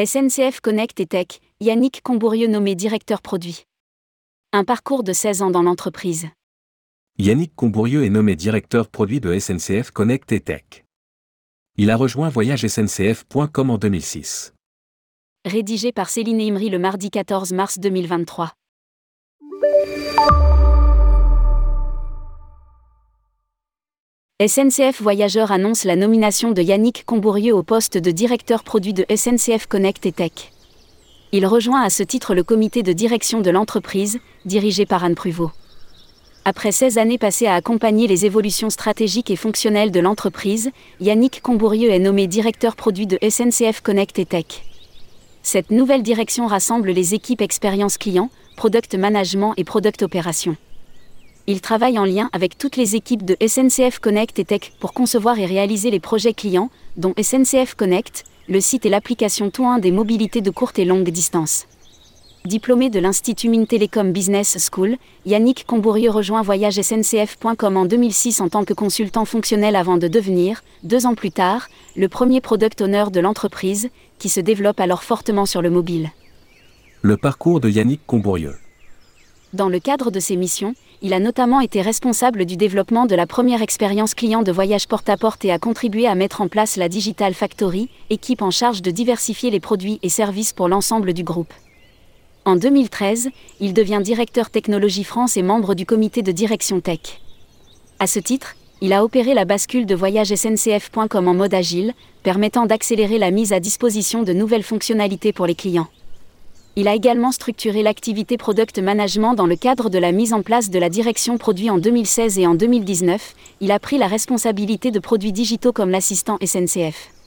SNCF Connect et Tech, Yannick Combourieux nommé directeur produit. Un parcours de 16 ans dans l'entreprise. Yannick Combourieux est nommé directeur produit de SNCF Connect et Tech. Il a rejoint voyagesncf.com en 2006. Rédigé par Céline Imri le mardi 14 mars 2023. SNCF Voyageurs annonce la nomination de Yannick Combourieux au poste de directeur produit de SNCF Connect et Tech. Il rejoint à ce titre le comité de direction de l'entreprise, dirigé par Anne Pruvot. Après 16 années passées à accompagner les évolutions stratégiques et fonctionnelles de l'entreprise, Yannick Combourieux est nommé directeur produit de SNCF Connect et Tech. Cette nouvelle direction rassemble les équipes expérience client, product management et product opération il travaille en lien avec toutes les équipes de SNCF Connect et Tech pour concevoir et réaliser les projets clients, dont SNCF Connect, le site et l'application Tout des mobilités de courte et longue distance. Diplômé de l'Institut Mines Telecom Business School, Yannick Combourieux rejoint voyagesncf.com en 2006 en tant que consultant fonctionnel avant de devenir, deux ans plus tard, le premier product owner de l'entreprise, qui se développe alors fortement sur le mobile. Le parcours de Yannick Combourieux. Dans le cadre de ses missions, il a notamment été responsable du développement de la première expérience client de voyage porte-à-porte et a contribué à mettre en place la Digital Factory, équipe en charge de diversifier les produits et services pour l'ensemble du groupe. En 2013, il devient directeur technologie France et membre du comité de direction tech. À ce titre, il a opéré la bascule de voyage SNCF.com en mode agile, permettant d'accélérer la mise à disposition de nouvelles fonctionnalités pour les clients. Il a également structuré l'activité Product Management dans le cadre de la mise en place de la direction produit en 2016 et en 2019. Il a pris la responsabilité de produits digitaux comme l'assistant SNCF.